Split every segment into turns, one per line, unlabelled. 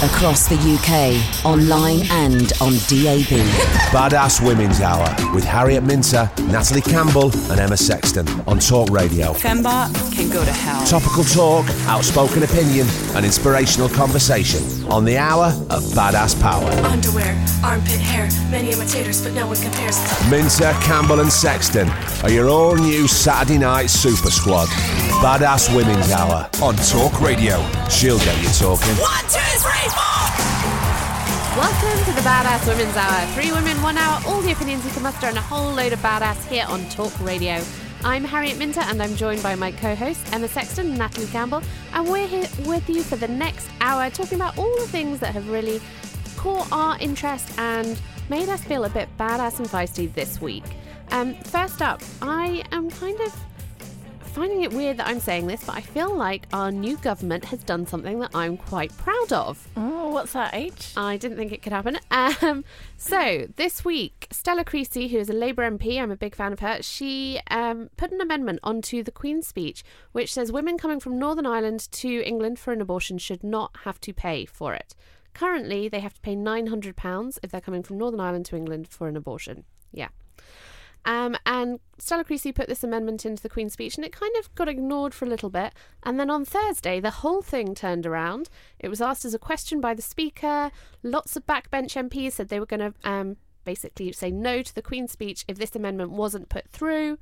Across the UK, online and on DAB.
Badass Women's Hour with Harriet Minter, Natalie Campbell, and Emma Sexton on Talk Radio.
Femba can go to hell.
Topical talk, outspoken opinion, and inspirational conversation on the hour of Badass Power.
Underwear, armpit hair, many imitators, but no one compares.
Minter, Campbell, and Sexton are your all new Saturday night super squad. Badass Women's Hour on Talk Radio. She'll get you talking.
One, two, three, four!
Welcome to the Badass Women's Hour. Three women, one hour, all the opinions you can muster, and a whole load of badass here on Talk Radio. I'm Harriet Minter, and I'm joined by my co-hosts Emma Sexton and Natalie Campbell, and we're here with you for the next hour, talking about all the things that have really caught our interest and made us feel a bit badass and feisty this week. Um, first up, I am kind of finding it weird that I'm saying this, but I feel like our new government has done something that I'm quite proud of.
Oh, what's that, H?
I didn't think it could happen. Um, so this week, Stella Creasy, who is a Labour MP, I'm a big fan of her. She um, put an amendment onto the Queen's speech, which says women coming from Northern Ireland to England for an abortion should not have to pay for it. Currently, they have to pay £900 if they're coming from Northern Ireland to England for an abortion. Yeah. Um, and Stella Creasy put this amendment into the Queen's speech, and it kind of got ignored for a little bit. And then on Thursday, the whole thing turned around. It was asked as a question by the Speaker. Lots of backbench MPs said they were going to um, basically say no to the Queen's speech if this amendment wasn't put through.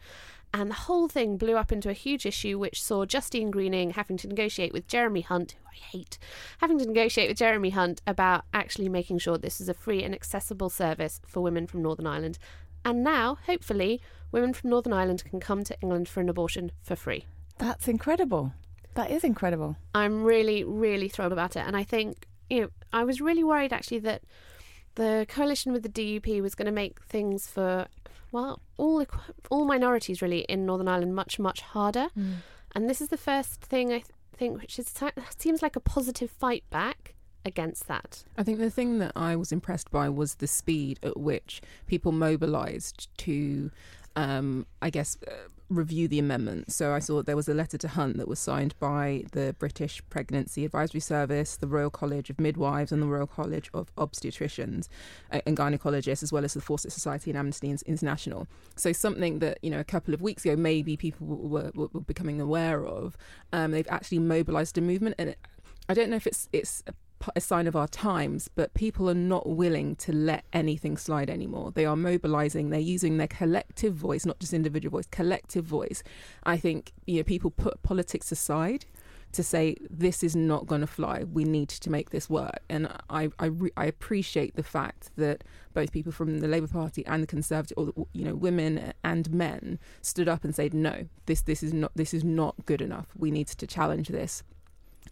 And the whole thing blew up into a huge issue, which saw Justine Greening having to negotiate with Jeremy Hunt, who I hate, having to negotiate with Jeremy Hunt about actually making sure this is a free and accessible service for women from Northern Ireland. And now, hopefully, women from Northern Ireland can come to England for an abortion for free.
That's incredible. That is incredible.
I'm really, really thrilled about it. And I think, you know, I was really worried actually that the coalition with the DUP was going to make things for, well, all all minorities really in Northern Ireland much, much harder. Mm. And this is the first thing I th- think which is, seems like a positive fight back against that.
I think the thing that I was impressed by was the speed at which people mobilised to, um, I guess, uh, review the amendment. So I saw there was a letter to Hunt that was signed by the British Pregnancy Advisory Service, the Royal College of Midwives, and the Royal College of Obstetricians uh, and Gynecologists, as well as the Fawcett Society and Amnesty International. So something that you know a couple of weeks ago maybe people were, were, were becoming aware of. Um, they've actually mobilised a movement, and it, I don't know if it's it's a sign of our times, but people are not willing to let anything slide anymore. They are mobilizing, they're using their collective voice, not just individual voice, collective voice. I think you know people put politics aside to say this is not going to fly. We need to make this work, and I I, re- I appreciate the fact that both people from the Labour Party and the Conservative, or you know, women and men stood up and said no, this this is not this is not good enough. We need to challenge this.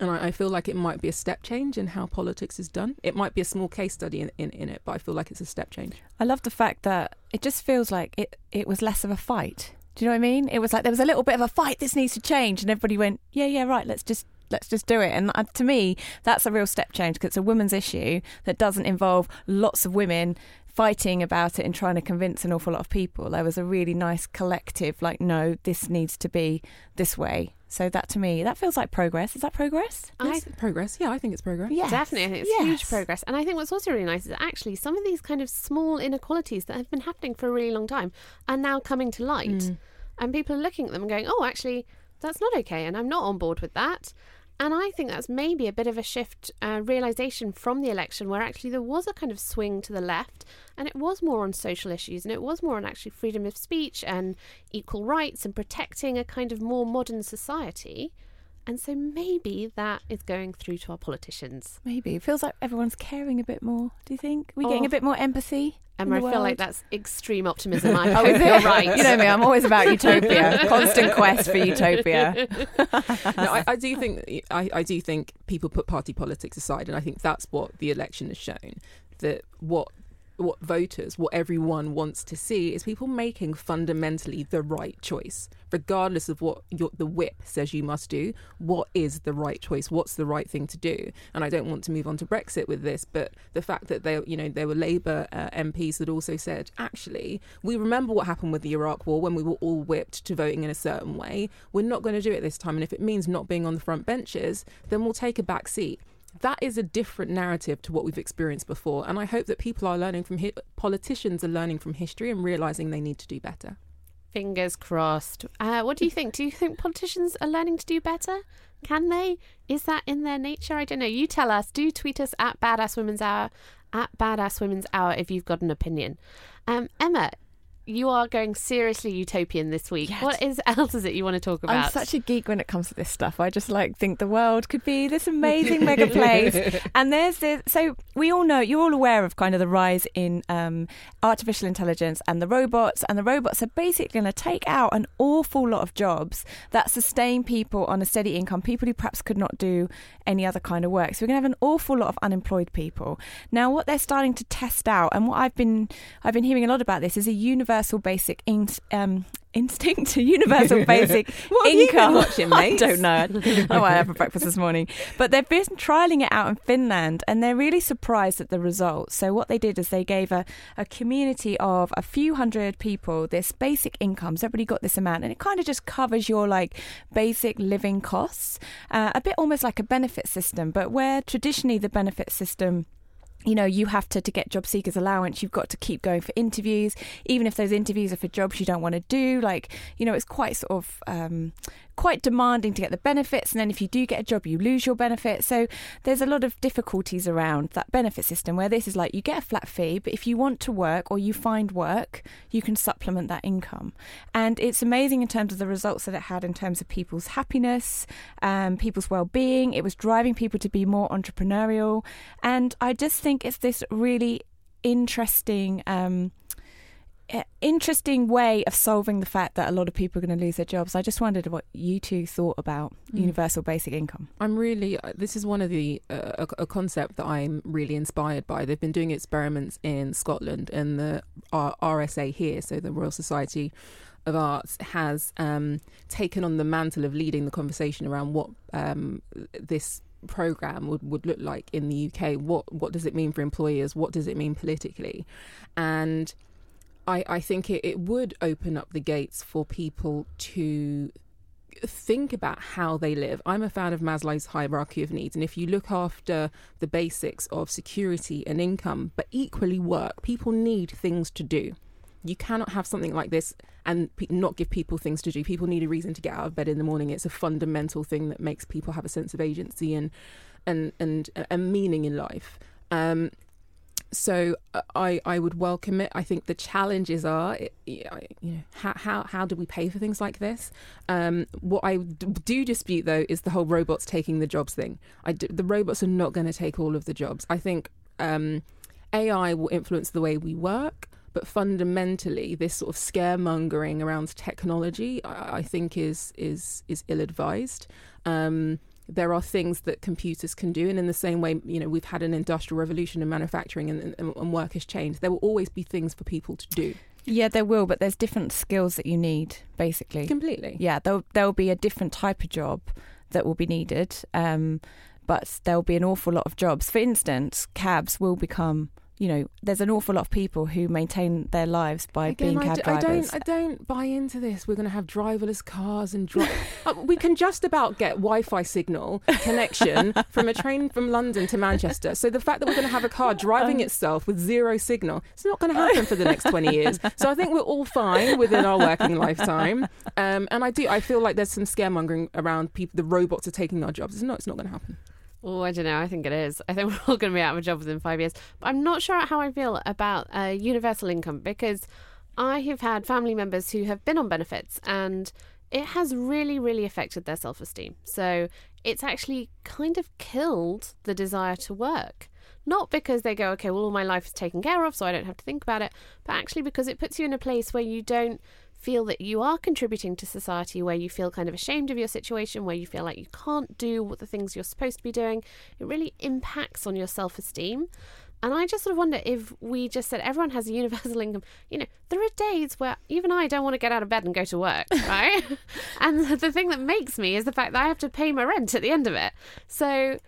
And I, I feel like it might be a step change in how politics is done. It might be a small case study in, in, in it, but I feel like it's a step change.
I love the fact that it just feels like it, it was less of a fight. Do you know what I mean? It was like there was a little bit of a fight. This needs to change, and everybody went, "Yeah, yeah, right. Let's just let's just do it." And to me, that's a real step change because it's a women's issue that doesn't involve lots of women fighting about it and trying to convince an awful lot of people. There was a really nice collective, like, no, this needs to be this way. So that to me, that feels like progress. Is that progress?
I
It's progress. Yeah, I think it's progress.
Yes.
Definitely, I think it's huge progress. And I think what's also really nice is that actually some of these kind of small inequalities that have been happening for a really long time are now coming to light.
Mm.
And people are looking at them and going, oh, actually, that's not okay. And I'm not on board with that. And I think that's maybe a bit of a shift uh, realization from the election where actually there was a kind of swing to the left and it was more on social issues and it was more on actually freedom of speech and equal rights and protecting a kind of more modern society. And so maybe that is going through to our politicians.
Maybe. It feels like everyone's caring a bit more, do you think? We're getting
Oh.
a bit more empathy. in
Emma, I
the
feel like that's extreme optimism. I
Oh,
hope you're right.
You know me, I'm always about utopia. Constant quest for utopia.
no, I, I do think I, I do think people put party politics aside, and I think that's what the election has shown. That what what voters, what everyone wants to see, is people making fundamentally the right choice, regardless of what your, the whip says you must do. What is the right choice? What's the right thing to do? And I don't want to move on to Brexit with this, but the fact that they, you know, there were Labour uh, MPs that also said, actually, we remember what happened with the Iraq War when we were all whipped to voting in a certain way. We're not going to do it this time, and if it means not being on the front benches, then we'll take a back seat that is a different narrative to what we've experienced before. And I hope that people are learning from hi- politicians are learning from history and realizing they need to do better.
Fingers crossed. Uh, what do you think? Do you think politicians are learning to do better? Can they? Is that in their nature? I don't know. You tell us. Do tweet us at Badass Women's Hour, at Badass Women's Hour if you've got an opinion. Um, Emma, you are going seriously utopian this week.
Yes.
What is else is it you want to talk about?
I'm such a geek when it comes to this stuff. I just like think the world could be this amazing mega place. And there's this. So we all know you're all aware of kind of the rise in um, artificial intelligence and the robots. And the robots are basically going to take out an awful lot of jobs that sustain people on a steady income. People who perhaps could not do any other kind of work. So we're going to have an awful lot of unemployed people. Now, what they're starting to test out, and what I've been I've been hearing a lot about this, is a universal basic in, um, instinct, a universal basic
What have
income.
watching,
I
mate?
don't know. I don't know what I had for breakfast this morning. But they've been trialing it out in Finland, and they're really surprised at the results. So what they did is they gave a, a community of a few hundred people this basic income. So everybody got this amount, and it kind of just covers your like basic living costs, uh, a bit almost like a benefit system, but where traditionally the benefit system you know, you have to, to get job seekers allowance, you've got to keep going for interviews, even if those interviews are for jobs you don't want to do. Like, you know, it's quite sort of um, quite demanding to get the benefits. And then if you do get a job, you lose your benefits. So there's a lot of difficulties around that benefit system where this is like you get a flat fee, but if you want to work or you find work, you can supplement that income. And it's amazing in terms of the results that it had in terms of people's happiness, um, people's well being. It was driving people to be more entrepreneurial. And I just think it's this really interesting. Um, interesting way of solving the fact that a lot of people are going to lose their jobs. I just wondered what you two thought about
Mm.
universal basic income.
I'm really. uh, This is one of the uh, a, a concept that I'm really inspired by. They've been doing experiments in Scotland, and the RSA here, so the Royal Society of Arts, has um, taken on the mantle of leading the conversation around what um, this program would, would look like in the UK. What what does it mean for employers? What does it mean politically? And I, I think it, it would open up the gates for people to think about how they live. I'm a fan of Maslow's hierarchy of needs, and if you look after the basics of security and income, but equally work, people need things to do. You cannot have something like this and not give people things to do. People need a reason to get out of bed in the morning. It's a fundamental thing that makes people have a sense of agency and and and a meaning in life. Um, so uh, I I would welcome it. I think the challenges are, you know, how how how do we pay for things like this? Um, what I do dispute though is the whole robots taking the jobs thing. I d- the robots are not going to take all of the jobs. I think um, AI will influence the way we work. But fundamentally, this sort of scaremongering around technology, I, I think, is is is ill advised. Um, there are things that computers can do, and in the same way, you know, we've had an industrial revolution in manufacturing, and, and, and work has changed. There will always be things for people to do.
Yeah, there will, but there's different skills that you need, basically.
Completely.
Yeah, there'll there'll be a different type of job that will be needed, um, but there'll be an awful lot of jobs. For instance, cabs will become you know, there's an awful lot of people who maintain their lives by
Again,
being cab
d- I
drivers.
don't, I don't buy into this. We're going to have driverless cars and uh, we can just about get Wi-Fi signal connection from a train from London to Manchester. So the fact that we're going to have a car driving itself with zero signal, it's not going to happen for the next twenty years. So I think we're all fine within our working lifetime. Um, and I do, I feel like there's some scaremongering around people. The robots are taking our jobs. It's not. It's not going to happen.
Oh, I don't know. I think it is. I think we're all going to be out of a job within five years. But I'm not sure how I feel about uh, universal income because I have had family members who have been on benefits and it has really, really affected their self esteem. So it's actually kind of killed the desire to work. Not because they go, okay, well, all my life is taken care of, so I don't have to think about it, but actually because it puts you in a place where you don't feel that you are contributing to society, where you feel kind of ashamed of your situation, where you feel like you can't do what the things you're supposed to be doing. It really impacts on your self esteem. And I just sort of wonder if we just said everyone has a universal income. You know, there are days where even I don't want to get out of bed and go to work, right? and the thing that makes me is the fact that I have to pay my rent at the end of it. So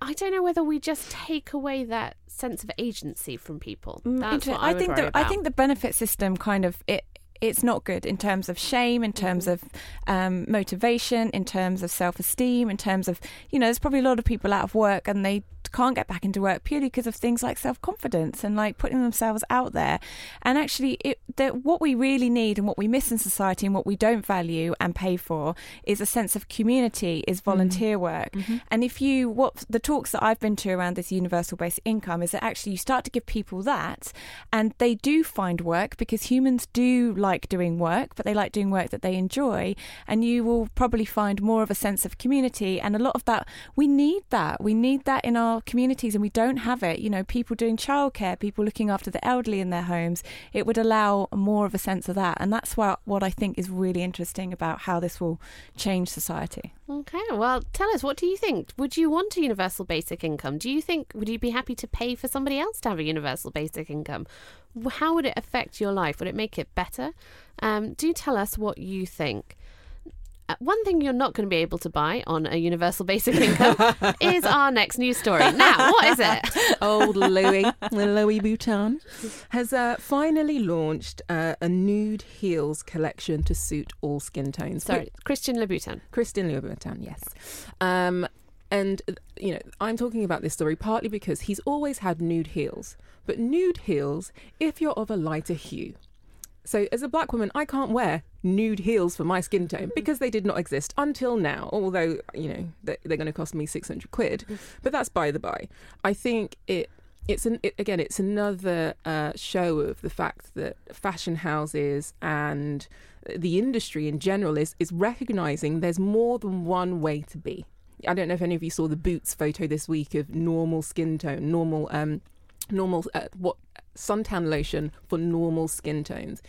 I don't know whether we just take away that sense of agency from people.
Mm,
That's what I, would
think the. I think the benefit system kind of it it's not good in terms of shame, in terms
Mm-hmm.
of um, motivation, in terms of self esteem, in terms of you know, there's probably a lot of people out of work and they can't get back into work purely because of things like self confidence and like putting themselves out there. And actually, it that what we really need and what we miss in society and what we don't value and pay for is a sense of community, is volunteer work. And if you what the talks that I've been to around this universal basic income is that actually you start to give people that, and they do find work because humans do like doing work, but they like doing work that they enjoy, and you will probably find more of a sense of community and a lot of that. We need that. We need that in our communities, and we don't have it. You know, people doing childcare, people looking after the elderly in their homes. It would allow more of a sense of that, and that's what what I think is really interesting about how this will change society.
Okay, well, tell us, what do you think? Would you want a universal basic income? Do you think, would you be happy to pay for somebody else to have a universal basic income? How would it affect your life? Would it make it better? Um, do tell us what you think. Uh, one thing you're not going to be able to buy on a universal basic income is our next news story. Now, what is it?
Old Louis, Louis Vuitton, has uh, finally launched uh, a nude heels collection to suit all skin tones.
Sorry, Christian Louboutin.
Christian Louboutin, yes. Um, and uh, you know, I'm talking about this story partly because he's always had nude heels, but nude heels if you're of a lighter hue. So, as a black woman, I can't wear nude heels for my skin tone because they did not exist until now. Although you know they- they're going to cost me six hundred quid, but that's by the by. I think it. It's an it, again. It's another uh, show of the fact that fashion houses and the industry in general is is recognizing there's more than one way to be. I don't know if any of you saw the Boots photo this week of normal skin tone, normal um, normal uh, what suntan lotion for normal skin tones.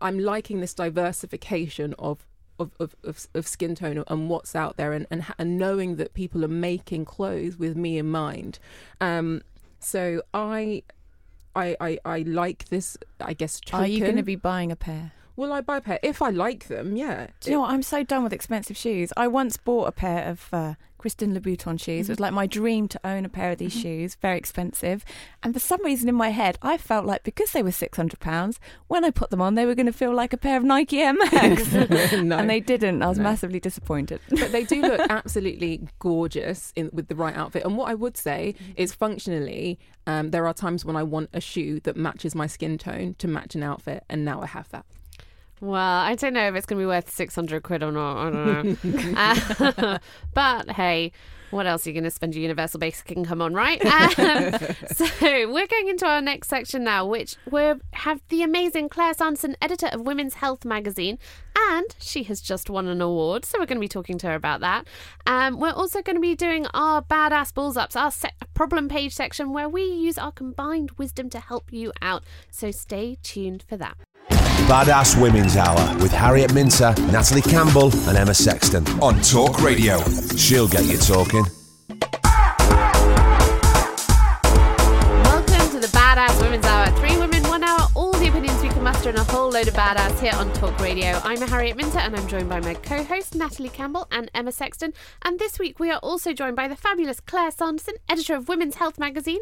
I'm liking this diversification of of, of, of, of skin tone and what's out there and, and and knowing that people are making clothes with me in mind. Um, so I, I I I like this. I guess. Token.
Are you going to be buying a pair?
Will I buy a pair if I like them? Yeah.
Do you know what? I'm so done with expensive shoes. I once bought a pair of uh, Christian Louboutin shoes. It was like my dream to own a pair of these shoes, very expensive. And for some reason in my head, I felt like because they were £600, when I put them on, they were going to feel like a pair of Nike Air Max.
No.
And they didn't. I was
No.
massively disappointed.
but they do look absolutely gorgeous in, with the right outfit. And what I would say is functionally, um, there are times when I want a shoe that matches my skin tone to match an outfit, and now I have that.
Well, I don't know if it's going to be worth 600 quid or not. I don't know. Uh, but hey, what else are you going to spend your universal basic income on, right? Um, so we're going into our next section now, which we have the amazing Claire Sanderson, editor of Women's Health magazine, and she has just won an award. So we're going to be talking to her about that. Um, we're also going to be doing our badass balls ups, our se- problem page section, where we use our combined wisdom to help you out. So stay tuned for that.
Badass Women's Hour with Harriet Minter, Natalie Campbell, and Emma Sexton on Talk Radio. She'll get you talking.
Welcome to the Badass Women's Hour. Three women, one hour, all the opinions we can muster and a whole load of badass here on Talk Radio. I'm Harriet Minter and I'm joined by my co host Natalie Campbell and Emma Sexton. And this week we are also joined by the fabulous Claire Sanderson, editor of Women's Health magazine,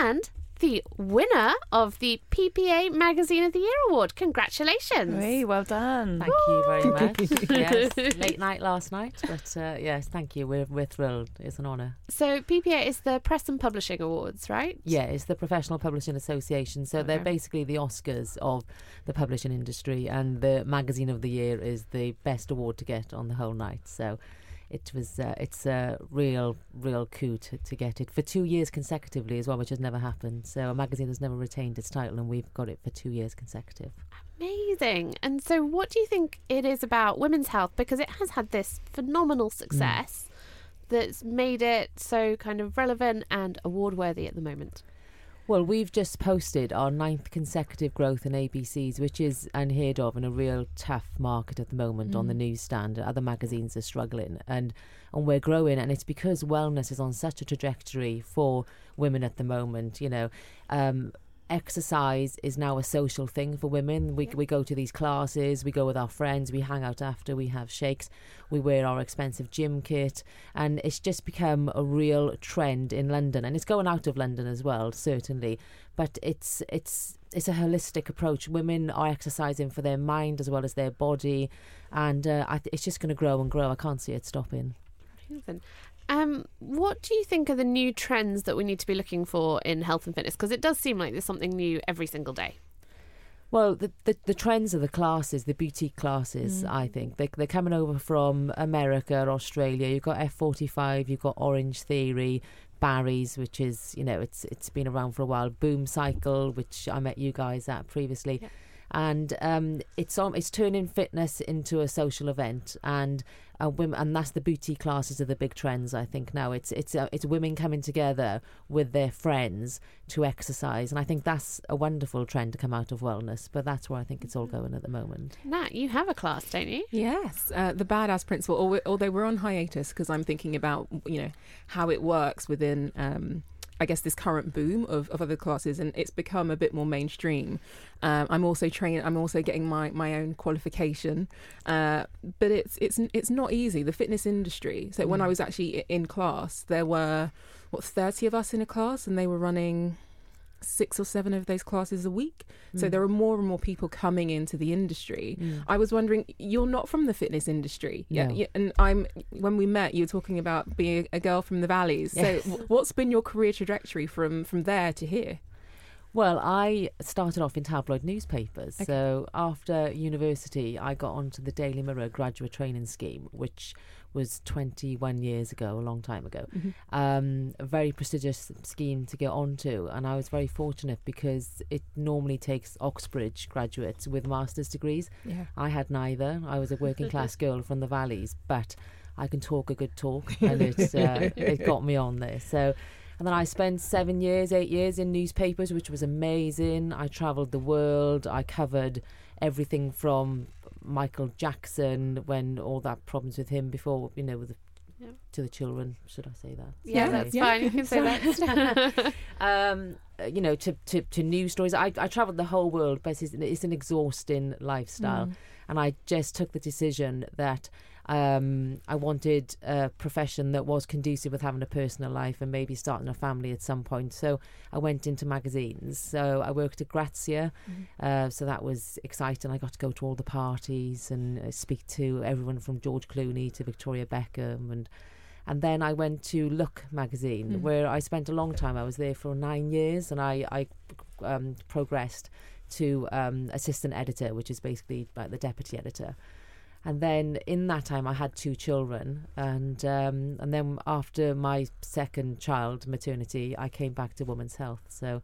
and the winner of the PPA Magazine of the Year award. Congratulations!
Hey, well done.
Thank you very much. yes, late night last night, but uh, yes, thank you. We're we're thrilled. It's an honour.
So PPA is the Press and Publishing Awards, right?
Yeah, it's the Professional Publishing Association. So they're basically the Oscars of the publishing industry, and the Magazine of the Year is the best award to get on the whole night. So it was uh, it's a real real coup to, to get it for two years consecutively as well, which has never happened. So a magazine has never retained its title, and we've got it for two years consecutive.
Amazing. And so, what do you think it is about women's health? Because it has had this phenomenal success that's made it so kind of relevant and award worthy at the moment.
Well, we've just posted our ninth consecutive growth in ABCs, which is unheard of in a real tough market at the moment on the newsstand. Other magazines are struggling, and and we're growing, and it's because wellness is on such a trajectory for women at the moment. You know. Um, Exercise is now a social thing for women. We, we go to these classes, we go with our friends, we hang out after, we have shakes, we wear our expensive gym kit, and it's just become a real trend in London, and it's going out of London as well, certainly. But it's it's it's a holistic approach. Women are exercising for their mind as well as their body, and uh, I th- it's just going to grow and grow. I can't see it stopping.
Amazing. Um, what do you think are the new trends that we need to be looking for in health and fitness? Because it does seem like there's something new every single day.
Well, the, the the trends are the classes, the boutique classes. I think they they're coming over from America, Australia. You've got F forty five, you've got Orange Theory, Barry's, which is you know it's it's been around for a while. Boom Cycle, which I met you guys at previously.
Yeah.
And um, it's on, it's turning fitness into a social event, and uh, women, and that's the booty classes are the big trends. I think now it's it's uh, it's women coming together with their friends to exercise, and I think that's a wonderful trend to come out of wellness. But that's where I think it's all going at the moment.
Nat, you have a class, don't you?
Yes, uh, the badass principle. Although, although we're on hiatus because I'm thinking about you know how it works within. Um, I guess this current boom of, of other classes, and it's become a bit more mainstream. Um, I'm also training. I'm also getting my, my own qualification, uh, but it's it's it's not easy. The fitness industry. So when I was actually in class, there were what 30 of us in a class, and they were running six or seven of those classes a week. So mm. there are more and more people coming into the industry. Mm. I was wondering, you're not from the fitness industry, yeah?
No.
And I'm when we met, you were talking about being a girl from the valleys.
Yes.
So what's been your career trajectory from from there to here?
Well, I started off in tabloid newspapers.
Okay.
So after university, I got onto the Daily Mirror graduate training scheme, which was 21 years ago, a long time ago. Um, a very prestigious scheme to get onto, and I was very fortunate because it normally takes Oxbridge graduates with master's degrees.
Yeah.
I had neither. I was a working class girl from the valleys, but I can talk a good talk, and it uh, it got me on there. So. And then I spent seven years, eight years in newspapers, which was amazing. I travelled the world. I covered everything from Michael Jackson when all that problems with him before, you know, with the,
Yeah.
to the children. Should I say that?
Yeah,
Yeah,
that's
yeah.
fine. You can say that.
um, uh, you know, to, to, to news stories. I, I travelled the whole world, but it's, it's an exhausting lifestyle. And I just took the decision that um, I wanted a profession that was conducive with having a personal life and maybe starting a family at some point. So I went into magazines. So I worked at Grazia. Uh, so that was exciting. I got to go to all the parties and uh, speak to everyone from George Clooney to Victoria Beckham and and then I went to Look magazine, where I spent a long time. I was there for nine years, and I, I um, progressed to um, assistant editor, which is basically like the deputy editor. And then in that time, I had two children, and um, and then after my second child maternity, I came back to Women's Health. So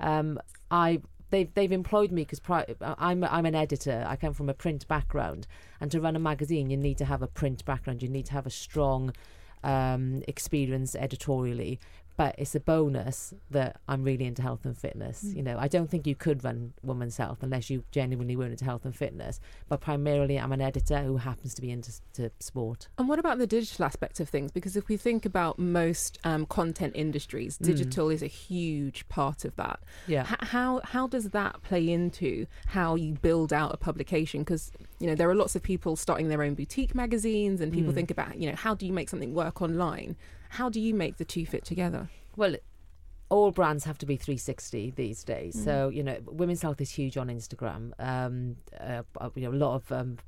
um, I they've they've employed me because pri- I'm I'm an editor. I come from a print background, and to run a magazine, you need to have a print background. You need to have a strong um, experience editorially. But it's a bonus that I'm really into health and fitness. Mm. You know, I don't think you could run Women's Health unless you genuinely were into health and fitness. But primarily, I'm an editor who happens to be into to sport.
And what about the digital aspect of things? Because if we think about most um, content industries, mm. digital is a huge part of that.
Yeah.
H- how how does that play into how you build out a publication? Because you know there are lots of people starting their own boutique magazines, and people mm. think about you know how do you make something work online? How do you make the two fit together?
Well, all brands have to be 360 these days.
Mm.
So you know, women's health is huge on Instagram. Um, uh, you know, a lot of um,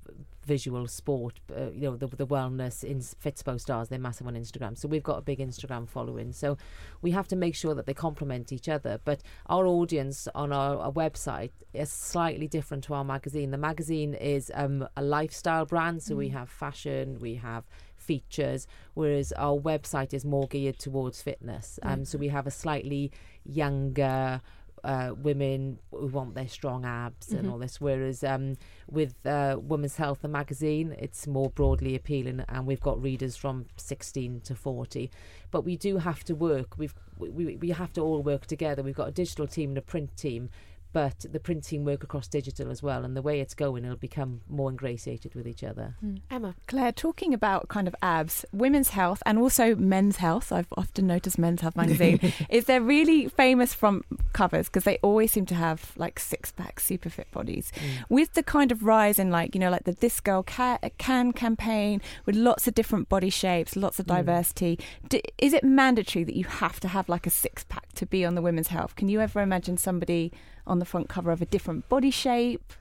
visual sport. Uh, you know, the, the wellness in Fitspo stars. They're massive on Instagram. So we've got a big Instagram following. So we have to make sure that they complement each other. But our audience on our, our website is slightly different to our magazine. The magazine is um, a lifestyle brand. So we have fashion. We have features, whereas our website is more geared towards fitness. Um, so we have a slightly younger uh, women who want their strong abs and all this, whereas um, with uh, Women's Health, the magazine, it's more broadly appealing, and we've got readers from 16 to 40. But we do have to work. We've we, we have to all work together. We've got a digital team and a print team. But the printing work across digital as well, and the way it's going, it'll become more ingratiated with each other. Hmm.
Emma.
Claire, talking about kind of abs, women's health, and also men's health, I've often noticed Men's Health magazine, is they're really famous from covers because they always seem to have like six pack, super fit bodies. Mm. With the kind of rise in like, you know, like the This Girl Ca- Can campaign with lots of different body shapes, lots of mm. diversity, d- is it mandatory that you have to have like a six pack to be on the women's health? Can you ever imagine somebody on the front cover of a different body shape?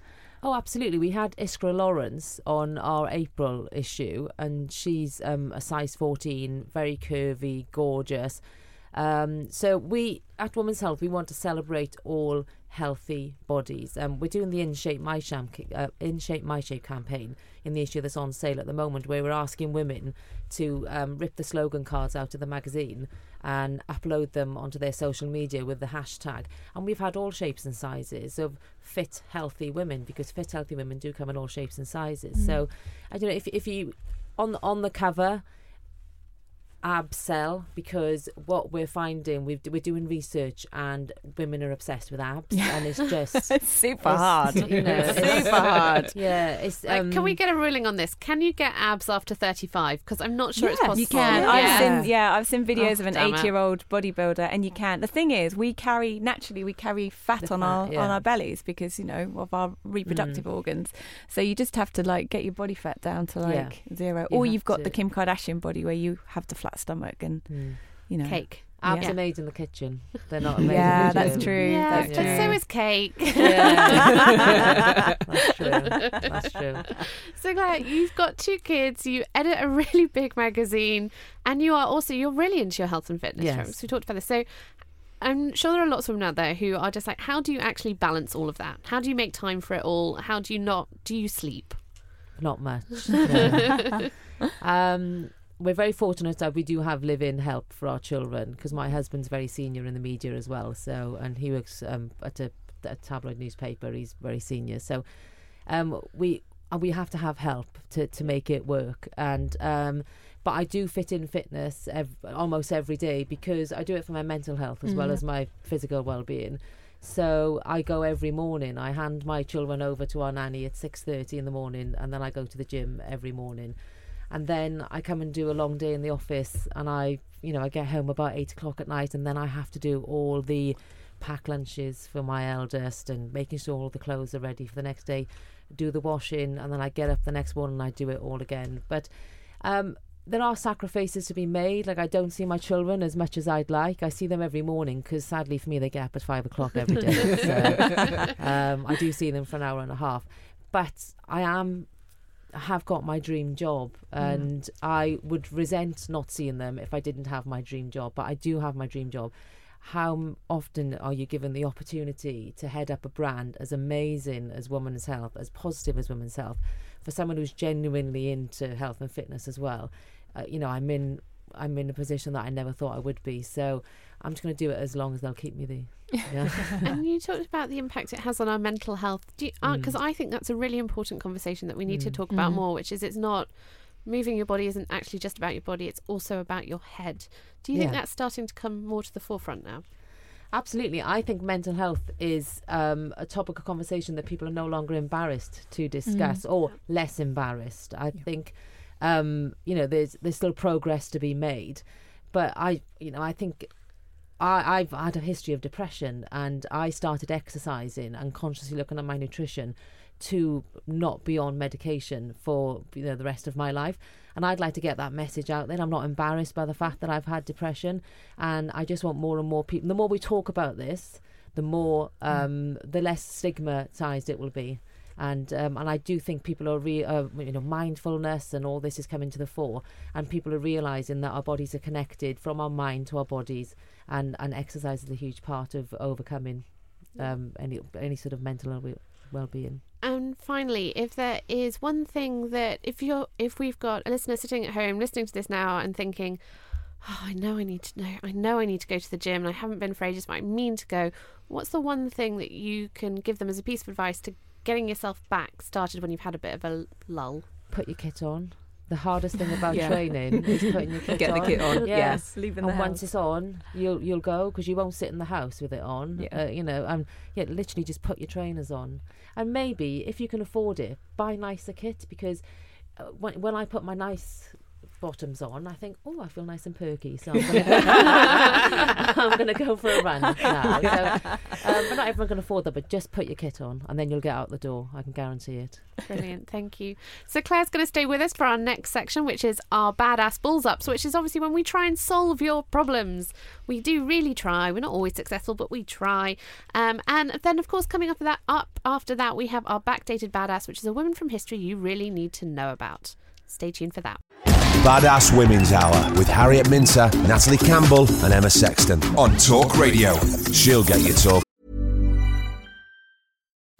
Oh, absolutely. We had Iskra Lawrence on our April issue, and she's um, a size 14, very curvy, gorgeous. Um, so we at Women's Health we want to celebrate all healthy bodies. Um, we're doing the In Shape My Shape uh, In Shape My Shape campaign in the issue that's on sale at the moment, where we're asking women to um, rip the slogan cards out of the magazine and upload them onto their social media with the hashtag. And we've had all shapes and sizes of fit, healthy women because fit, healthy women do come in all shapes and sizes. So I don't know if if you on on the cover abs sell because what we're finding we've, we're doing research and women are obsessed with abs and it's just
It's super
it's,
hard.
you know it's-
super hard.
yeah it's
Like,
um,
can we get a ruling on this? Can you get abs after 35? Because I'm not sure it's possible.
You can.
Yeah.
I've seen yeah, I've seen videos
Oh,
of an
damn it.
eight-year-old bodybuilder, and you can. The thing is, we carry naturally we carry fat
The
on
fat,
our
yeah.
on our bellies because you know of our reproductive
Mm.
organs. So you just have to like get your body fat down to like
Yeah.
zero,
You
or you've got
to.
the Kim Kardashian body where you have the flat stomach and
Mm.
you know
Cake.
abs
Yeah.
are made in the kitchen they're not made
Yeah,
in the
that's true.
Yeah,
that's
but so is cake.
yeah that's true that's true
So Claire, you've got two kids, you edit a really big magazine, and you are also you're really into your health and fitness.
Yes.
Trumps. We talked about this. So I'm sure there are lots of women out there who are just like, how do you actually balance all of that? How do you make time for it all? How do you not do you sleep?
Not much. no. um, we're very fortunate that we do have live-in help for our children because my husband's very senior in the media as well. So, and he works um, at a, a tabloid newspaper. He's very senior. So, um, we uh, we have to have help to to make it work. And um, but I do fit in fitness ev- almost every day because I do it for my mental health as well as my physical well-being. So I go every morning. I hand my children over to our nanny at six thirty in the morning, and then I go to the gym every morning. And then I come and do a long day in the office, and I, you know, I get home about eight o'clock at night, and then I have to do all the pack lunches for my eldest and making sure all the clothes are ready for the next day, do the washing, and then I get up the next morning and I do it all again. But um, there are sacrifices to be made. Like I don't see my children as much as I'd like. I see them every morning because sadly for me they get up at five o'clock every day. so, um, I do see them for an hour and a half. But I am have got my dream job and I would resent not seeing them if I didn't have my dream job. But I do have my dream job. How often are you given the opportunity to head up a brand as amazing as Women's Health, as positive as Women's Health, for someone who's genuinely into health and fitness as well? Uh, you know, I'm in I'm in a position that I never thought I would be. So I'm just going to do it as long as they'll keep me there. Yeah.
and you talked about the impact it has on our mental health. Because I think that's a really important conversation that we need to
Mm.
talk about more, which is it's not moving your body isn't actually just about your body, it's also about your head. Do you think that's starting to come more to the forefront now?
Absolutely. I think mental health is um, a topic of conversation that people are no longer embarrassed to discuss or less embarrassed. I think, um, you know, there's there's still progress to be made, but I, you know, I think I, I've had a history of depression and I started exercising and consciously looking at my nutrition to not be on medication for you know the rest of my life and I'd like to get that message out there. I'm not embarrassed by the fact that I've had depression, and I just want more and more people. The more we talk about this, the more um, the less stigmatized it will be. And um, and I do think people are re- uh, you know mindfulness and all this is coming to the fore, and people are realizing that our bodies are connected from our mind to our bodies, and and exercise is a huge part of overcoming um, any any sort of mental well being.
And finally, if there is one thing that if you're if we've got a listener sitting at home listening to this now and thinking, Oh, I know I need to know I know I need to go to the gym and I haven't been for ages, but I mean to go, what's the one thing that you can give them as a piece of advice to getting yourself back started when you've had a bit of a lull?
Put your kit on. The hardest thing about
Yeah.
training is putting your kit
Get
on.
the kit on.
Yeah.
Yes, leaving the
and once
house.
it's on, you'll you'll go because you won't sit in the house with it on.
Yeah.
Uh, you know, and yeah, literally just put your trainers on, and maybe if you can afford it, buy nicer kit because uh, when when I put my nice bottoms on, I think, oh, I feel nice and perky, so I'm gonna go, I'm gonna go for a run now. So, um, but not everyone can afford that, but just put your kit on, and then you'll get out the door. I can guarantee it.
Brilliant, thank you. So Claire's going to stay with us for our next section, which is our badass balls ups, which is obviously when we try and solve your problems. We do really try. We're not always successful, but we try. Um, and then, of course, coming up that up after that, we have our backdated badass, which is a woman from history you really need to know about. Stay tuned for that.
Badass Women's Hour with Harriet Minter, Natalie Campbell, and Emma Sexton on Talk Radio. She'll get you talk.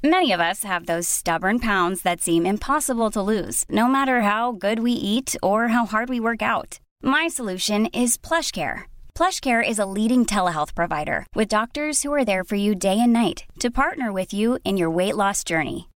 Many of us have those stubborn pounds that seem impossible to lose, no matter how good we eat or how hard we work out. My solution is PlushCare. PlushCare is a leading telehealth provider with doctors who are there for you day and night to partner with you in your weight loss journey.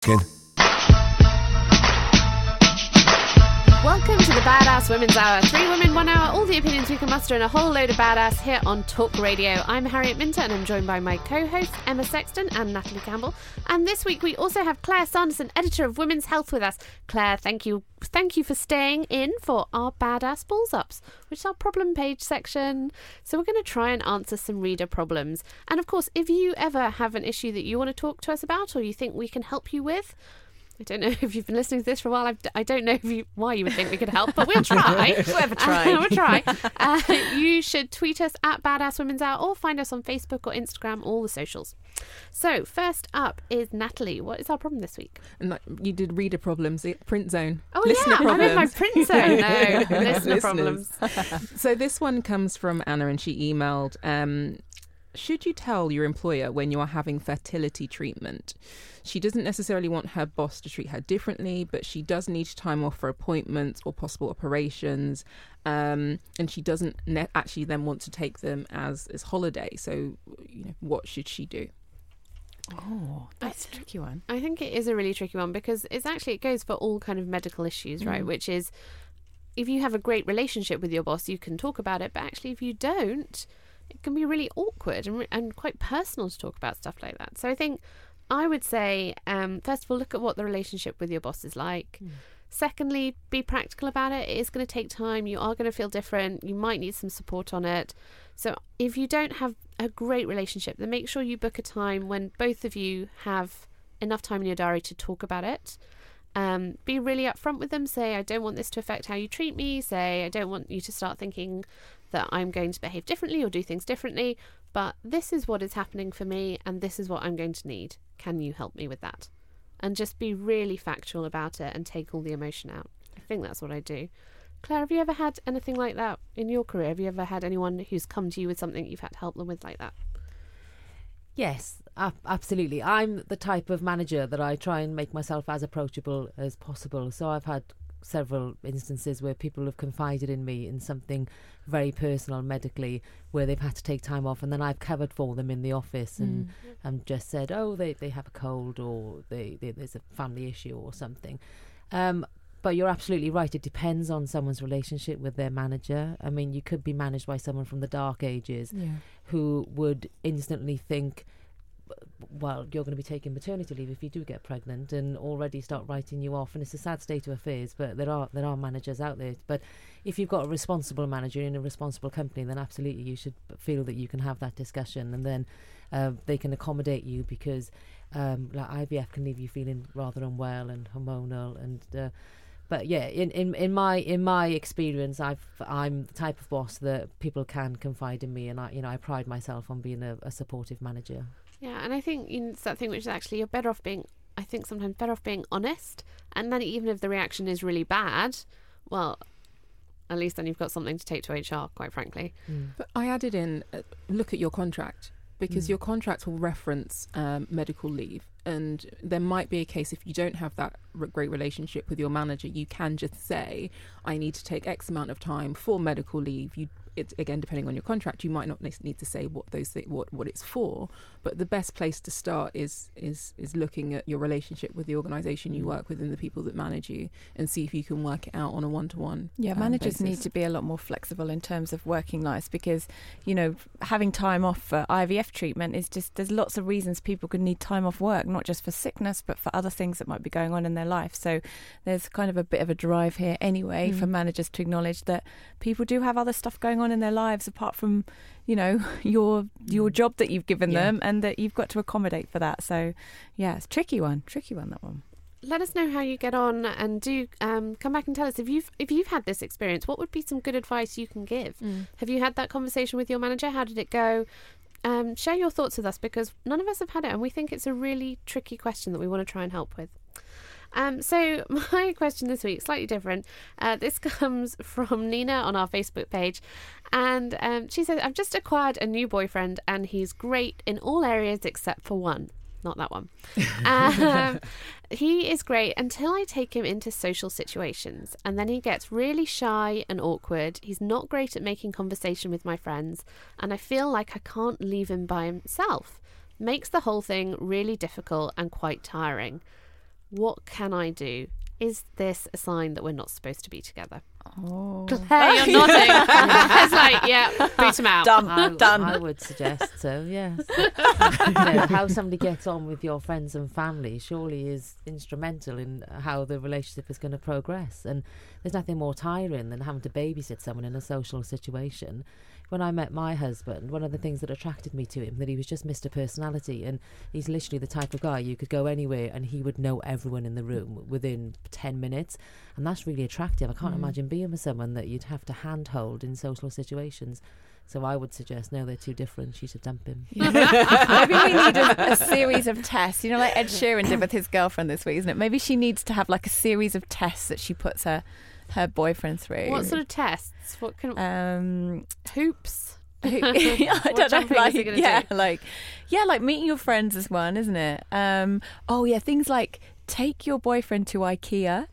Kin.
Welcome to the Badass Women's Hour. Three women, one hour, all the opinions we can muster, and a whole load of badass here on Talk Radio. I'm Harriet Minter, and I'm joined by my co-hosts Emma Sexton and Natalie Campbell. And this week we also have Claire Sanderson, editor of Women's Health, with us. Claire, thank you, thank you for staying in for our Badass Balls Ups, which is our problem page section. So we're going to try and answer some reader problems. And of course, if you ever have an issue that you want to talk to us about, or you think we can help you with. I don't know if you've been listening to this for a while. I've, I don't know if you, why you would think we could help, but we'll try.
We'll try.
we'll try. Uh, you should tweet us at Badass Women's Hour or find us on Facebook or Instagram, all the socials. So, first up is Natalie. What is our problem this week?
And like, you did reader problems, print zone.
Oh,
Listener
yeah. I'm in my
problems.
print zone. No, listener
Listeners.
problems.
so this one comes from Anna, and she emailed. Um, should you tell your employer when you are having fertility treatment? She doesn't necessarily want her boss to treat her differently, but she does need time off for appointments or possible operations, um, and she doesn't ne- actually then want to take them as as holiday. So, you know, what should she do?
Oh, that's a tricky one.
I think it is a really tricky one because it's actually it goes for all kind of medical issues, right?
Mm.
Which is if you have a great relationship with your boss, you can talk about it, but actually if you don't, it can be really awkward and, re- and quite personal to talk about stuff like that. So I think I would say um, first of all look at what the relationship with your boss is like. Secondly, be practical about it. It is going to take time. You are going to feel different. You might need some support on it. So, if you don't have a great relationship, then make sure you book a time when both of you have enough time in your diary to talk about it. Um, be really upfront with them. Say, I don't want this to affect how you treat me. Say, I don't want you to start thinking that I'm going to behave differently or do things differently. But this is what is happening for me, and this is what I'm going to need. Can you help me with that? And just be really factual about it and take all the emotion out. I think that's what I do. Claire, have you ever had anything like that in your career? Have you ever had anyone who's come to you with something you've had to help them with like that?
Yes, absolutely. I'm the type of manager that I try and make myself as approachable as possible. So I've had several instances where people have confided in me in something very personal medically where they've had to take time off and then I've covered for them in the office and
Mm.
and just said oh they, they have a cold or they, they there's a family issue or something um but you're absolutely right it depends on someone's relationship with their manager I mean you could be managed by someone from the dark ages
Yeah.
who would instantly think well, you're going to be taking maternity leave if you do get pregnant, and already start writing you off. And it's a sad state of affairs, but there are there are managers out there. But if you've got a responsible manager in a responsible company, then absolutely you should feel that you can have that discussion, and then uh, they can accommodate you because um, like IVF can leave you feeling rather unwell and hormonal and. Uh, but yeah, in, in, in my in my experience, I've I'm the type of boss that people can confide in me, and I you know I pride myself on being a, a supportive manager.
Yeah, and I think you know, it's that thing which is actually you're better off being. I think sometimes better off being honest, and then even if the reaction is really bad, well, at least then you've got something to take to HR. Quite frankly,
But I added in uh, look at your contract because
Mm.
your contract will reference um, medical leave, and there might be a case if you don't have that r- great relationship with your manager, you can just say, "I need to take X amount of time for medical leave." You, it, again, depending on your contract, you might not need to say what those thi- what what it's for. But the best place to start is is is looking at your relationship with the organisation you work with and the people that manage you, and see if you can work it out on a one to one.
Yeah, managers need to be a lot more flexible in terms of working lives because, you know, having time off for IVF treatment is just, there's lots of reasons people could need time off work, not just for sickness, but for other things that might be going on in their life. So there's kind of a bit of a drive here anyway for
Mm.
managers to acknowledge that people do have other stuff going on in their lives apart from, you know, your your job that you've given
Yeah.
them and that you've got to accommodate for that. So, yeah, it's a tricky one, tricky one, that one.
let us know how you get on, and do um, come back and tell us if you've if you've had this experience. What would be some good advice you can give? Have you had that conversation with your manager? How did it go? Um, share your thoughts with us because none of us have had it, and we think it's a really tricky question that we want to try and help with. Um, so my question this week slightly different. Uh, this comes from Nina on our Facebook page, and um, she says, "I've just acquired a new boyfriend, and he's great in all areas except for one. Not that one. um, he is great until I take him into social situations, and then he gets really shy and awkward. He's not great at making conversation with my friends, and I feel like I can't leave him by himself. Makes the whole thing really difficult and quite tiring. What can I do? Is this a sign that we're not supposed to be together?
Oh.
Claire, you're nodding. it's like, yeah, boot him out.
I, I would suggest so. Yes. You know, how somebody gets on with your friends and family surely is instrumental in how the relationship is going to progress. And there's nothing more tiring than having to babysit someone in a social situation. When I met my husband, one of the things that attracted me to him that he was just Mr. Personality, and he's literally the type of guy you could go anywhere and he would know everyone in the room within ten minutes, and that's really attractive. I can't
Mm.
imagine being with someone that you'd have to handhold in social situations. So I would suggest no, they're too different. She should dump him.
Maybe we need a, a series of tests. You know, like Ed Sheeran did with his girlfriend this week, isn't it? Maybe she needs to have like a series of tests that she puts her her boyfriend through.
What sort of tests? What can
um
hoops?
I don't know, like yeah,
do?
like yeah, like meeting your friends is one, isn't it? Um, oh yeah, things like take your boyfriend to IKEA.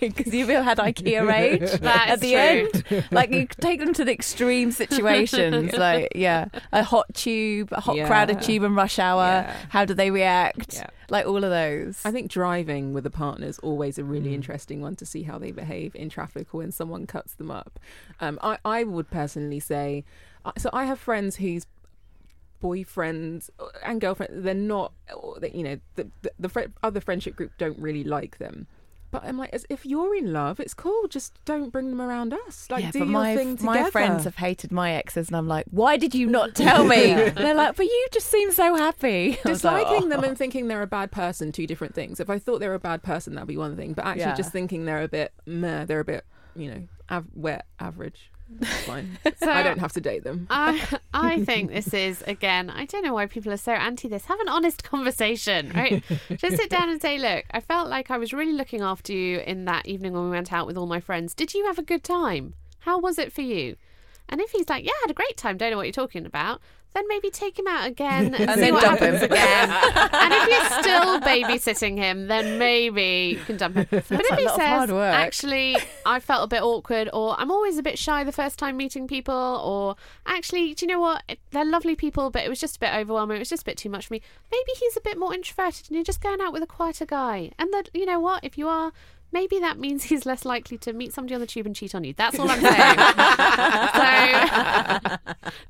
Because you've had IKEA rage at the
true.
end, like you take them to the extreme situations, like yeah, a hot tube, a hot
Yeah.
crowded tube and rush hour.
Yeah.
How do they react?
Yeah.
Like all of those.
I think driving with a partner is always a really
Mm.
interesting one to see how they behave in traffic or when someone cuts them up. Um, I, I would personally say, uh, so I have friends whose boyfriends and girlfriends, they're not, you know, the, the, the other friendship group don't really like them. But I'm like, as if you're in love, it's cool. Just don't bring them around us. Like,
yeah,
do your
my,
thing together.
my friends have hated my exes, and I'm like, why did you not tell me? They're like, but you just seem so happy. Was like,
Disliking them
"Oh."
and thinking they're a bad person, two different things. If I thought they were a bad person, that'd be one thing. But actually,
Yeah.
just thinking they're a bit meh, they're a bit, you know, av- wet, average. It's fine.
So-
I don't have to date them.
I, I think this is again. I don't know why people are so anti this. Have an honest conversation, right? Just sit down and say, "Look, I felt like I was really looking after you in that evening when we went out with all my friends. Did you have a good time? How was it for you?" And if he's like, "Yeah, I had a great time," don't know what you're talking about. Then maybe take him out again and,
And
see
then
what
dump him.
happens again. and if you're still babysitting him, then maybe you can dump him. But if he
lot of hard
says, actually, I felt a bit awkward, or I'm always a bit shy the first time meeting people, or actually, do you know what? They're lovely people, but it was just a bit overwhelming. It was just a bit too much for me. Maybe he's a bit more introverted, and you're just going out with a quieter guy. And that, you know what? If you are. Maybe that means he's less likely to meet somebody on the tube and cheat on you. That's all I'm saying. so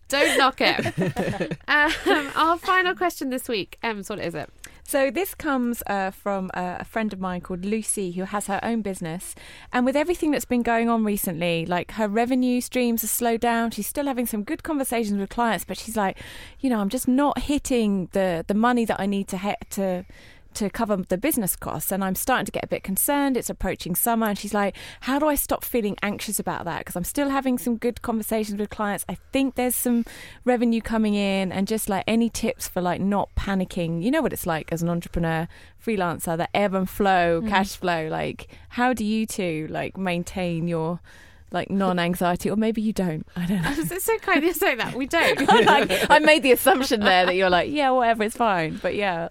don't knock it. Um, our final question this week. What is it?
So this comes uh, from uh, a friend of mine called Lucy, who has her own business, and with everything that's been going on recently, like her revenue streams have slowed down. She's still having some good conversations with clients, but she's like, you know, I'm just not hitting the the money that I need to hit to to cover the business costs and I'm starting to get a bit concerned. It's approaching summer and she's like how do I stop feeling anxious about that? Because I'm still having some good conversations with clients. I think there's some revenue coming in and just like any tips for like not panicking. You know what it's like as an entrepreneur freelancer the ebb and flow mm-hmm. cash flow. Like how do you two like maintain your like non-anxiety? Or maybe you don't. I don't know.
It's so kind of you saying that. We don't.
like, I made the assumption there that you're like yeah whatever it's fine. But yeah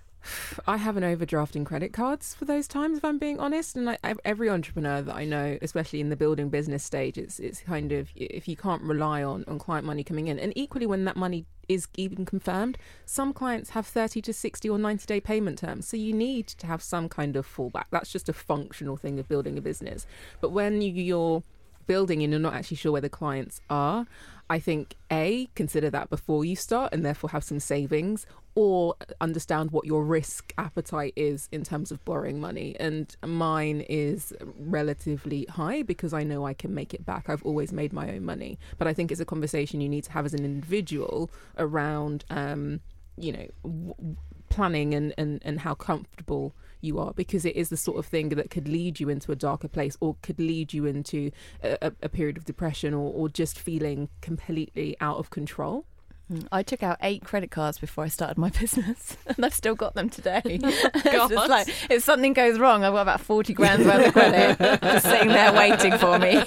I have an overdraft in credit cards for those times, if I'm being honest. And I, every entrepreneur that I know, especially in the building business stage, it's it's kind of if you can't rely on on client money coming in, and equally when that money is even confirmed, some clients have 30 to 60 or 90 day payment terms, so you need to have some kind of fallback. That's just a functional thing of building a business. But when you, you're building and you're not actually sure where the clients are, I think A, consider that before you start and therefore have some savings, or understand what your risk appetite is in terms of borrowing money. And mine is relatively high because I know I can make it back. I've always made my own money. But I think it's a conversation you need to have as an individual around, um, you know, w- planning and, and, and how comfortable you are because it is the sort of thing that could lead you into a darker place or could lead you into a, a- period of depression or, or just feeling completely out of control.
Mm, I took out eight credit cards before I started my business, and I've still got them today. it's like if something goes wrong, I've got about forty grand worth of credit just sitting there waiting for me.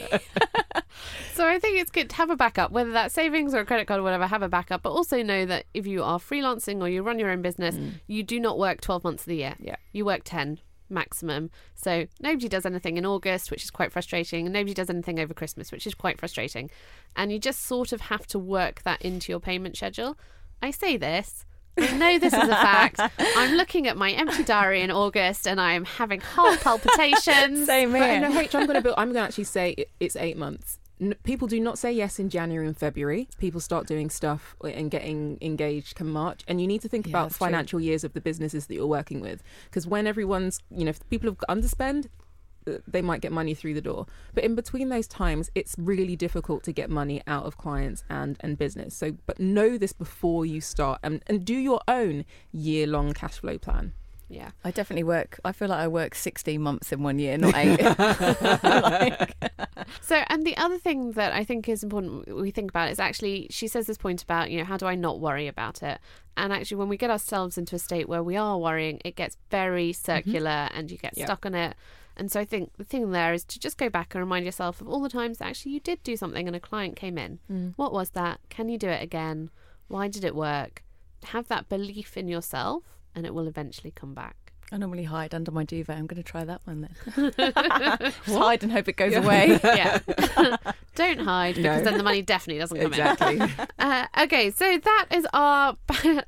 So I think it's good to have a backup, whether that's savings or a credit card or whatever, have a backup. But also know that if you are freelancing or you run your own business, mm. you do not work 12 months of the year.
Yeah.
You work 10 maximum. So nobody does anything in August, which is quite frustrating, and nobody does anything over Christmas, which is quite frustrating. And you just sort of have to work that into your payment schedule. I say this. I know this is a fact. I'm looking at my empty diary in August and I'm having heart palpitations.
Same
But
here.
no, H, I'm going to. I'm going to actually say it, it's eight months. N- people do not say yes in January and February. People start doing stuff and getting engaged come March, and you need to think
Yeah,
about
that's true.
financial years of the businesses that you're working with. Because when everyone's, you know, if people have underspend, uh, they might get money through the door. But in between those times, it's really difficult to get money out of clients and and business. So, but know this before you start, and and do your own year long cash flow plan.
Yeah.
I definitely work. I feel like I work sixteen months in one year, not eight. Like-
So, and the other thing that I think is important we think about is actually, she says this point about, you know, how do I not worry about it? And actually, when we get ourselves into a state where we are worrying, it gets very mm-hmm. circular and you get
Yeah.
stuck on it. And so I think the thing there is to just go back and remind yourself of all the times that actually you did do something and a client came in. Mm. What was that? Can you do it again? Why did it work? Have that belief in yourself and it will eventually come back.
I normally hide under my duvet. I'm going to try that one then. Hide and hope it goes away.
yeah. Don't hide because
No.
then the money definitely doesn't come in.
Exactly.
Uh, okay, so that is our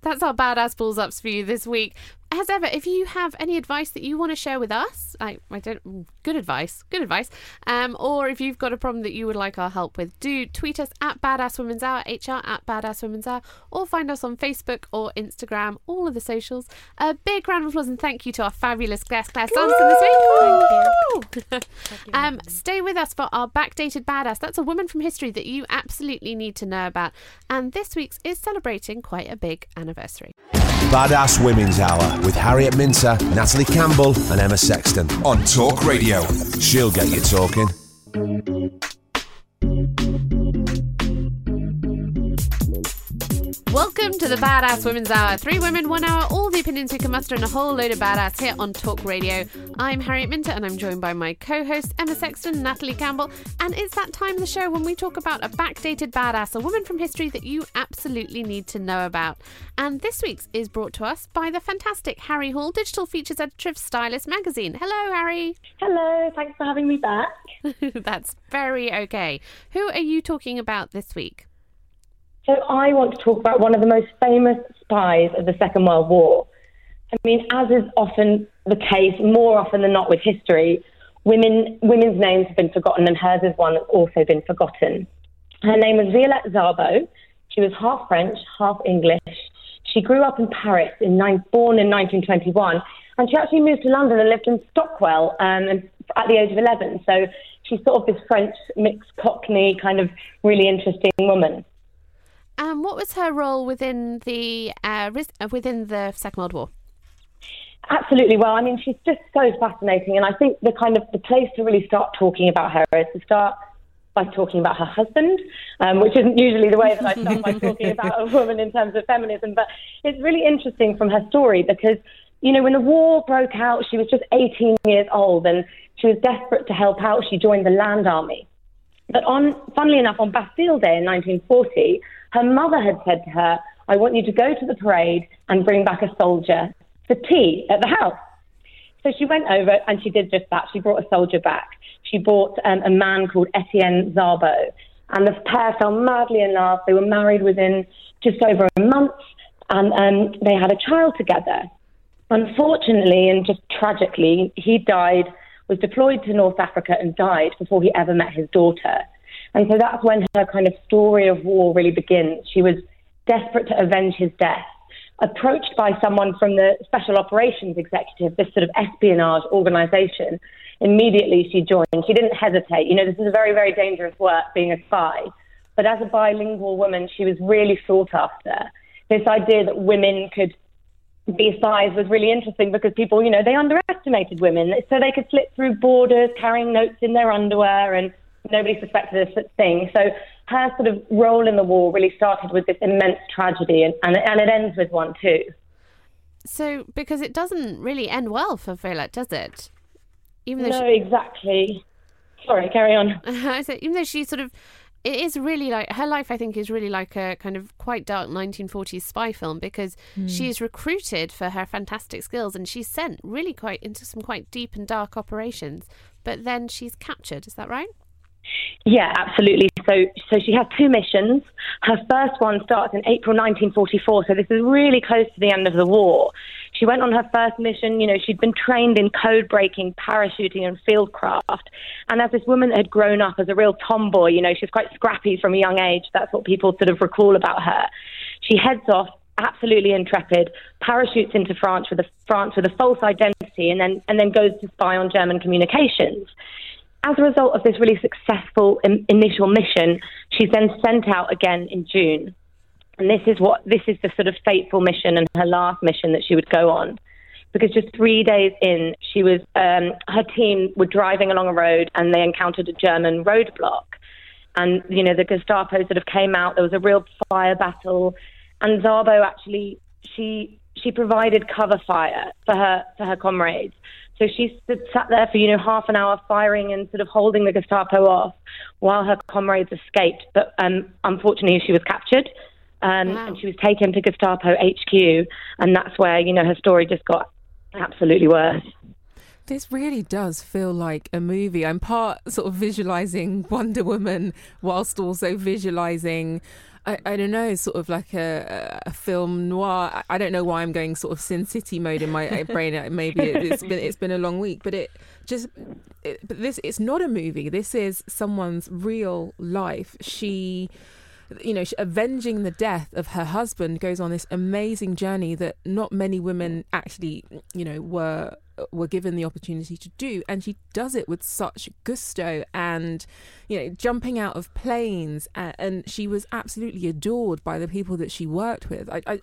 that's our badass balls ups for you this week. As ever, if you have any advice that you want to share with us, I, I don't, good advice, good advice, um, or if you've got a problem that you would like our help with, do tweet us at Badass Women's Hour, HR at Badass Women's Hour, or find us on Facebook or Instagram, all of the socials. A big round of applause and thank you to our fabulous guest, Claire Sanderson, this week. Thank you. um, stay with us for our backdated badass. That's a woman from history that you absolutely need to know about. And this week's is celebrating quite a big anniversary.
Badass Women's Hour with Harriet Minter, Natalie Campbell, and Emma Sexton on Talk Radio. She'll get you talking.
Welcome to the Badass Women's Hour. Three women, one hour, all the opinions we can muster, and a whole load of badass here on Talk Radio. I'm Harriet Minter, and I'm joined by my co hosts, Emma Sexton Natalie Campbell. And it's that time of the show when we talk about a backdated badass, a woman from history that you absolutely need to know about. And this week's is brought to us by the fantastic Harry Hall, digital features editor of Stylist magazine. Hello, Harry.
Hello, thanks for having me back.
That's very okay. Who are you talking about this week?
So, I want to talk about one of the most famous spies of the Second World War. I mean, as is often the case, more often than not with history, women women's names have been forgotten, and hers is one that's also been forgotten. Her name was Violette Szabo. She was half French, half English. She grew up in Paris, in born in 1921, and she actually moved to London and lived in Stockwell um, at the age of 11. So she's sort of this French mixed Cockney kind of really interesting woman.
Um, what was her role within the uh, uh, within the Second World War?
Absolutely. Well, I mean, she's just so fascinating, and I think the kind of the place to really start talking about her is to start by talking about her husband, um, which isn't usually the way that I start by talking about a woman in terms of feminism. But it's really interesting from her story because, you know, when the war broke out, she was just 18 years old and she was desperate to help out. She joined the Land Army. But on, funnily enough, on Bastille Day in 1940, her mother had said to her, I want you to go to the parade and bring back a soldier for tea at the house. So she went over and she did just that. She brought a soldier back. She brought um, a man called Etienne Szabo. And the pair fell madly in love. They were married within just over a month and um, they had a child together. Unfortunately, and just tragically, he died, was deployed to North Africa and died before he ever met his daughter. And so that's when her kind of story of war really begins. She was desperate to avenge his death, approached by someone from the Special Operations Executive, this sort of espionage organization. Immediately she joined. She didn't hesitate. You know, this is a very, very dangerous work being a spy. But as a bilingual woman, she was really sought after. This idea that women could be spies was really interesting because people, you know, they underestimated women. So they could slip through borders carrying notes in their underwear and nobody suspected a thing. So her sort of role in the war really started with this immense tragedy, and, and, and it ends with one too.
So, because it doesn't really end well for Violette, does it? Even though
no,
she,
exactly. Sorry, carry on.
so even though she sort of, it is really like her life. I think is really like a kind of quite dark 1940s spy film because
Hmm.
she is recruited for her fantastic skills and she's sent really quite into some quite deep and dark operations. But then she's captured. Is that right?
Yeah, absolutely. So, so she has two missions. Her first one starts in April 1944, so this is really close to the end of the war. She went on her first mission. You know, she'd been trained in code breaking, parachuting, and fieldcraft. And as this woman had grown up as a real tomboy, you know, she was quite scrappy from a young age. That's what people sort of recall about her. She heads off absolutely intrepid, parachutes into France with a France with a false identity, and then and then goes to spy on German communications. As a result of this really successful in, initial mission, she's then sent out again in June. And this is what this is the sort of fateful mission and her last mission that she would go on. Because just three days in, she was um, her team were driving along a road and they encountered a German roadblock. And you know the Gestapo sort of came out. There was a real fire battle, and Szabo actually she she provided cover fire for her for her comrades. So she stood, sat there for you know half an hour firing and sort of holding the Gestapo off while her comrades escaped. But um, unfortunately, she was captured. Um,
Wow.
And she was taken to Gestapo HQ, and that's where you know her story just got absolutely worse.
This really does feel like a movie. I'm part sort of visualizing Wonder Woman whilst also visualizing I, I don't know, sort of like a, a film noir. I, don't know why I'm going sort of Sin City mode in my uh, brain. Uh, maybe it, it's been it's been a long week, but it just it, but this it's not a movie. This is someone's real life. She you know, avenging the death of her husband goes on this amazing journey that not many women actually, you know, were were given the opportunity to do and she does it with such gusto and you know jumping out of planes and, and she was absolutely adored by the people that she worked with I, I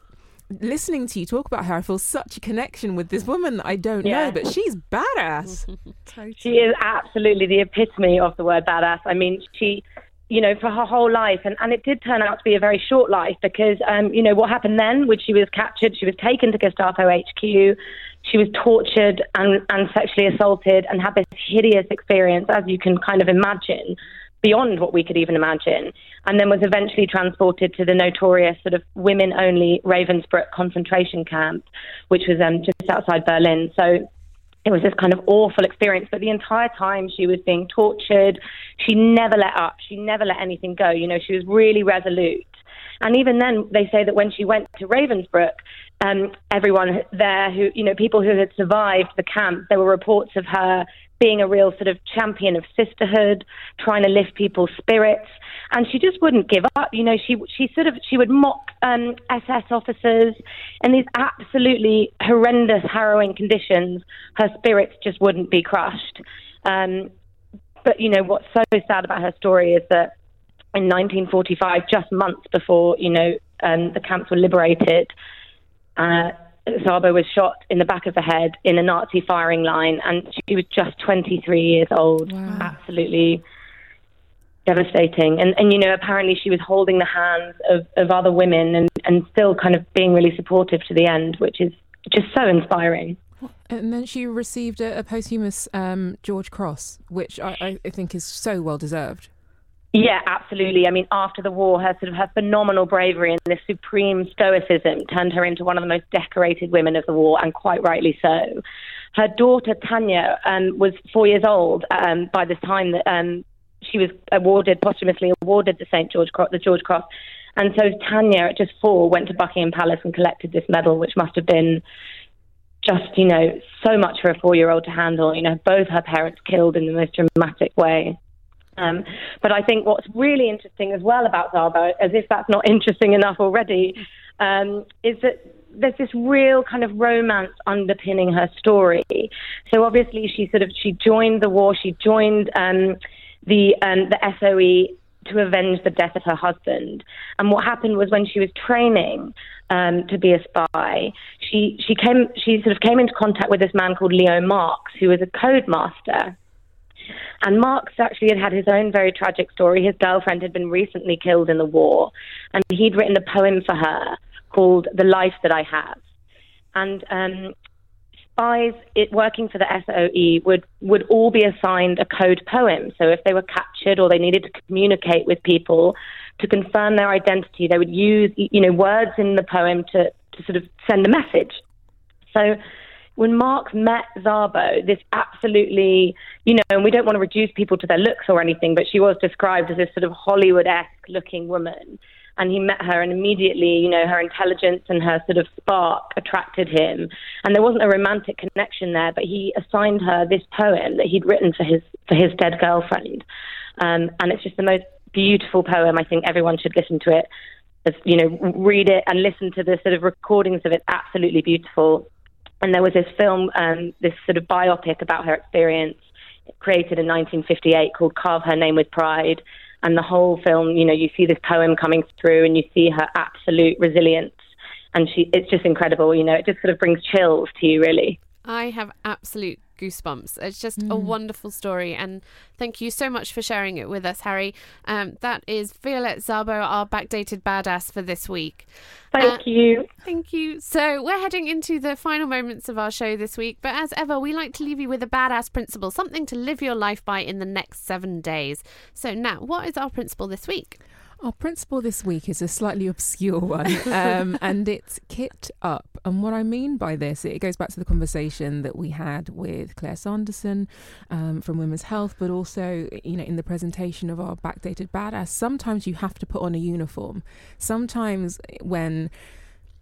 listening to you talk about her, I feel such a connection with this woman that I don't yeah. know, but she's badass.
totally. She is absolutely the epitome of the word badass. I mean, she, you know, for her whole life, and, and it did turn out to be a very short life because, um, you know, what happened then when she was captured, she was taken to Gestapo HQ. She was tortured and, and sexually assaulted and had this hideous experience, as you can kind of imagine, beyond what we could even imagine. And then was eventually transported to the notorious sort of women only Ravensbrück concentration camp, which was um, just outside Berlin. So it was this kind of awful experience. But the entire time she was being tortured, she never let up. She never let anything go. You know, she was really resolute. And even then, they say that when she went to Ravensbrück, um, everyone there who, you know, people who had survived the camp, there were reports of her being a real sort of champion of sisterhood, trying to lift people's spirits, and she just wouldn't give up. You know, she she sort of she would mock um, SS officers in these absolutely horrendous, harrowing conditions. Her spirits just wouldn't be crushed. Um, but you know what's so sad about her story is that in 1945, just months before you know um, the camps were liberated, uh, Szabo was shot in the back of the head in a Nazi firing line, and she was just 23 years old. Wow. Absolutely devastating. And and you know, apparently she was holding the hands of, of other women and, and still kind of being really supportive to the end, which is just so inspiring.
And then she received a, a posthumous um, George Cross, which I, I think is so well deserved.
Yeah, absolutely. I mean, after the war, her sort of her phenomenal bravery and this supreme stoicism turned her into one of the most decorated women of the war, and quite rightly so. Her daughter Tanya um, was four years old um, by the time that um, she was awarded posthumously awarded the St George the George Cross, and so Tanya, at just four, went to Buckingham Palace and collected this medal, which must have been just you know so much for a four year old to handle. You know, both her parents killed in the most dramatic way. Um, but I think what's really interesting as well about Szabo, as if that's not interesting enough already, um, is that there's this real kind of romance underpinning her story. So obviously she sort of she joined the war, she joined um, the um, the SOE to avenge the death of her husband. And what happened was when she was training um, to be a spy, she she came she sort of came into contact with this man called Leo Marks, who was a code master. And Marks actually had had his own very tragic story. His girlfriend had been recently killed in the war, and he'd written a poem for her called "The Life That I Have." And um, spies it, working for the SOE would would all be assigned a code poem. So if they were captured or they needed to communicate with people to confirm their identity, they would use you know words in the poem to to sort of send a message. So when Marks met Szabo, this absolutely, you know, and we don't want to reduce people to their looks or anything, but she was described as this sort of Hollywood esque looking woman. And he met her, and immediately, you know, her intelligence and her sort of spark attracted him. And there wasn't a romantic connection there, but he assigned her this poem that he'd written for his for his dead girlfriend. Um, and it's just the most beautiful poem. I think everyone should listen to it. You know, read it and listen to the sort of recordings of it. Absolutely beautiful. And there was this film, um, this sort of biopic about her experience, created in 1958 called Carve Her Name with Pride. And the whole film, you know, you see this poem coming through and you see her absolute resilience. And she, it's just incredible, you know, it just sort of brings chills to you, really.
I have absolute goosebumps. It's just mm. a wonderful story, and thank you so much for sharing it with us, Harry. Um, that is Violette Szabo, our backdated badass for this week.
Thank uh, you.
Thank you. So we're heading into the final moments of our show this week, but as ever, we like to leave you with a badass principle, something to live your life by in the next seven days. So now, what is our principle this week?
Our principle this week is a slightly obscure one, um, and it's kit up. And what I mean by this, it goes back to the conversation that we had with Claire Sanderson um, from Women's Health, but also, you know, in the presentation of our backdated badass. Sometimes you have to put on a uniform. Sometimes when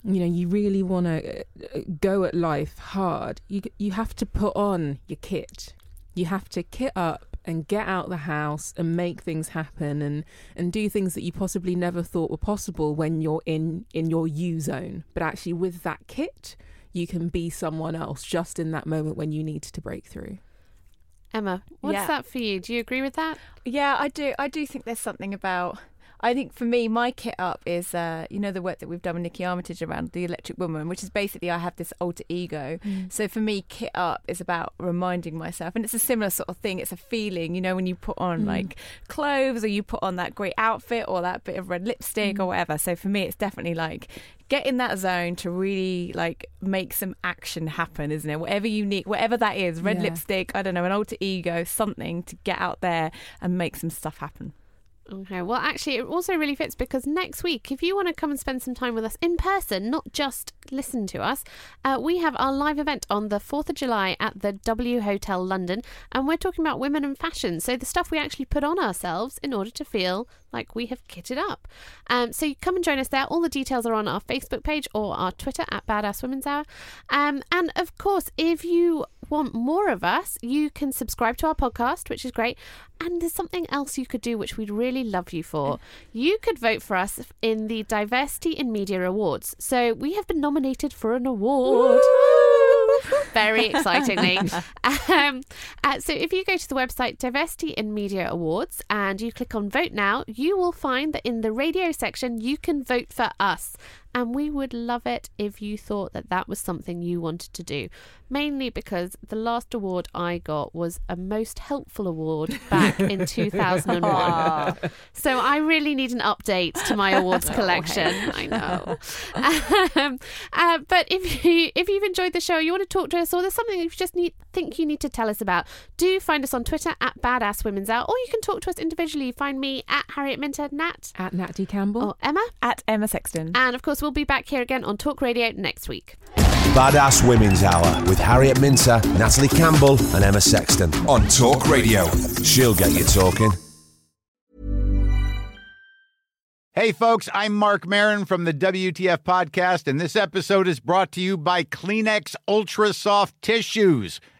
you know you really want to uh, go at life hard, you you have to put on your kit. You have to kit up and get out the house and make things happen and and do things that you possibly never thought were possible when you're in in your you zone but actually with that kit you can be someone else just in that moment when you need to break through
Emma, what's
Yeah.
that for you? Do you agree with that?
Yeah, I do. I do think there's something about. I think for me, my kit up is, uh, you know, the work that we've done with Nikki Armitage around the Electric Woman, which is basically I have this alter ego. Mm. So for me, kit up is about reminding myself, and it's a similar sort of thing. It's a feeling, you know, when you put on mm. like clothes or you put on that great outfit or that bit of red lipstick or mm. whatever. So for me, it's definitely like get in that zone to really like make some action happen, isn't it? Whatever need, whatever that is, red
Yeah.
lipstick, I don't know, an alter ego, something to get out there and make some stuff happen.
Okay, well, actually, it also really fits because next week, if you want to come and spend some time with us in person, not just listen to us, uh, we have our live event on the 4th of July at the W Hotel London, and we're talking about women and fashion. So, the stuff we actually put on ourselves in order to feel like we have kitted up. Um, so, you come and join us there. All the details are on our Facebook page or our Twitter at Badass Women's Hour. Um, and of course, if you want more of us, you can subscribe to our podcast, which is great. And there's something else you could do, which we'd really love you for. You could vote for us in the Diversity in Media Awards. So we have been nominated for an award. Very excitingly. um, uh, so if you go to the website Diversity in Media Awards and you click on Vote Now, you will find that in the radio section you can vote for us. And we would love it if you thought that that was something you wanted to do. Mainly because the last award I got was a most helpful award back in 2001. so I really need an update to my awards collection. I know. um, uh, but if you if you've enjoyed the show, you want to talk to us, or there's something you just need think you need to tell us about, do find us on Twitter at Badass Women's Hour, or you can talk to us individually. Find me at Harriet Minter, Nat,
at Nat D Campbell
or Emma,
At Emma Sexton.
and of course we'll be back here again on Talk Radio next week.
Badass Women's Hour with Harriet Minter, Natalie Campbell, and Emma Sexton on Talk Radio. She'll get you talking.
Hey, folks, I'm Marc Maron from the WTF Podcast, and this episode is brought to you by Kleenex Ultra Soft Tissues,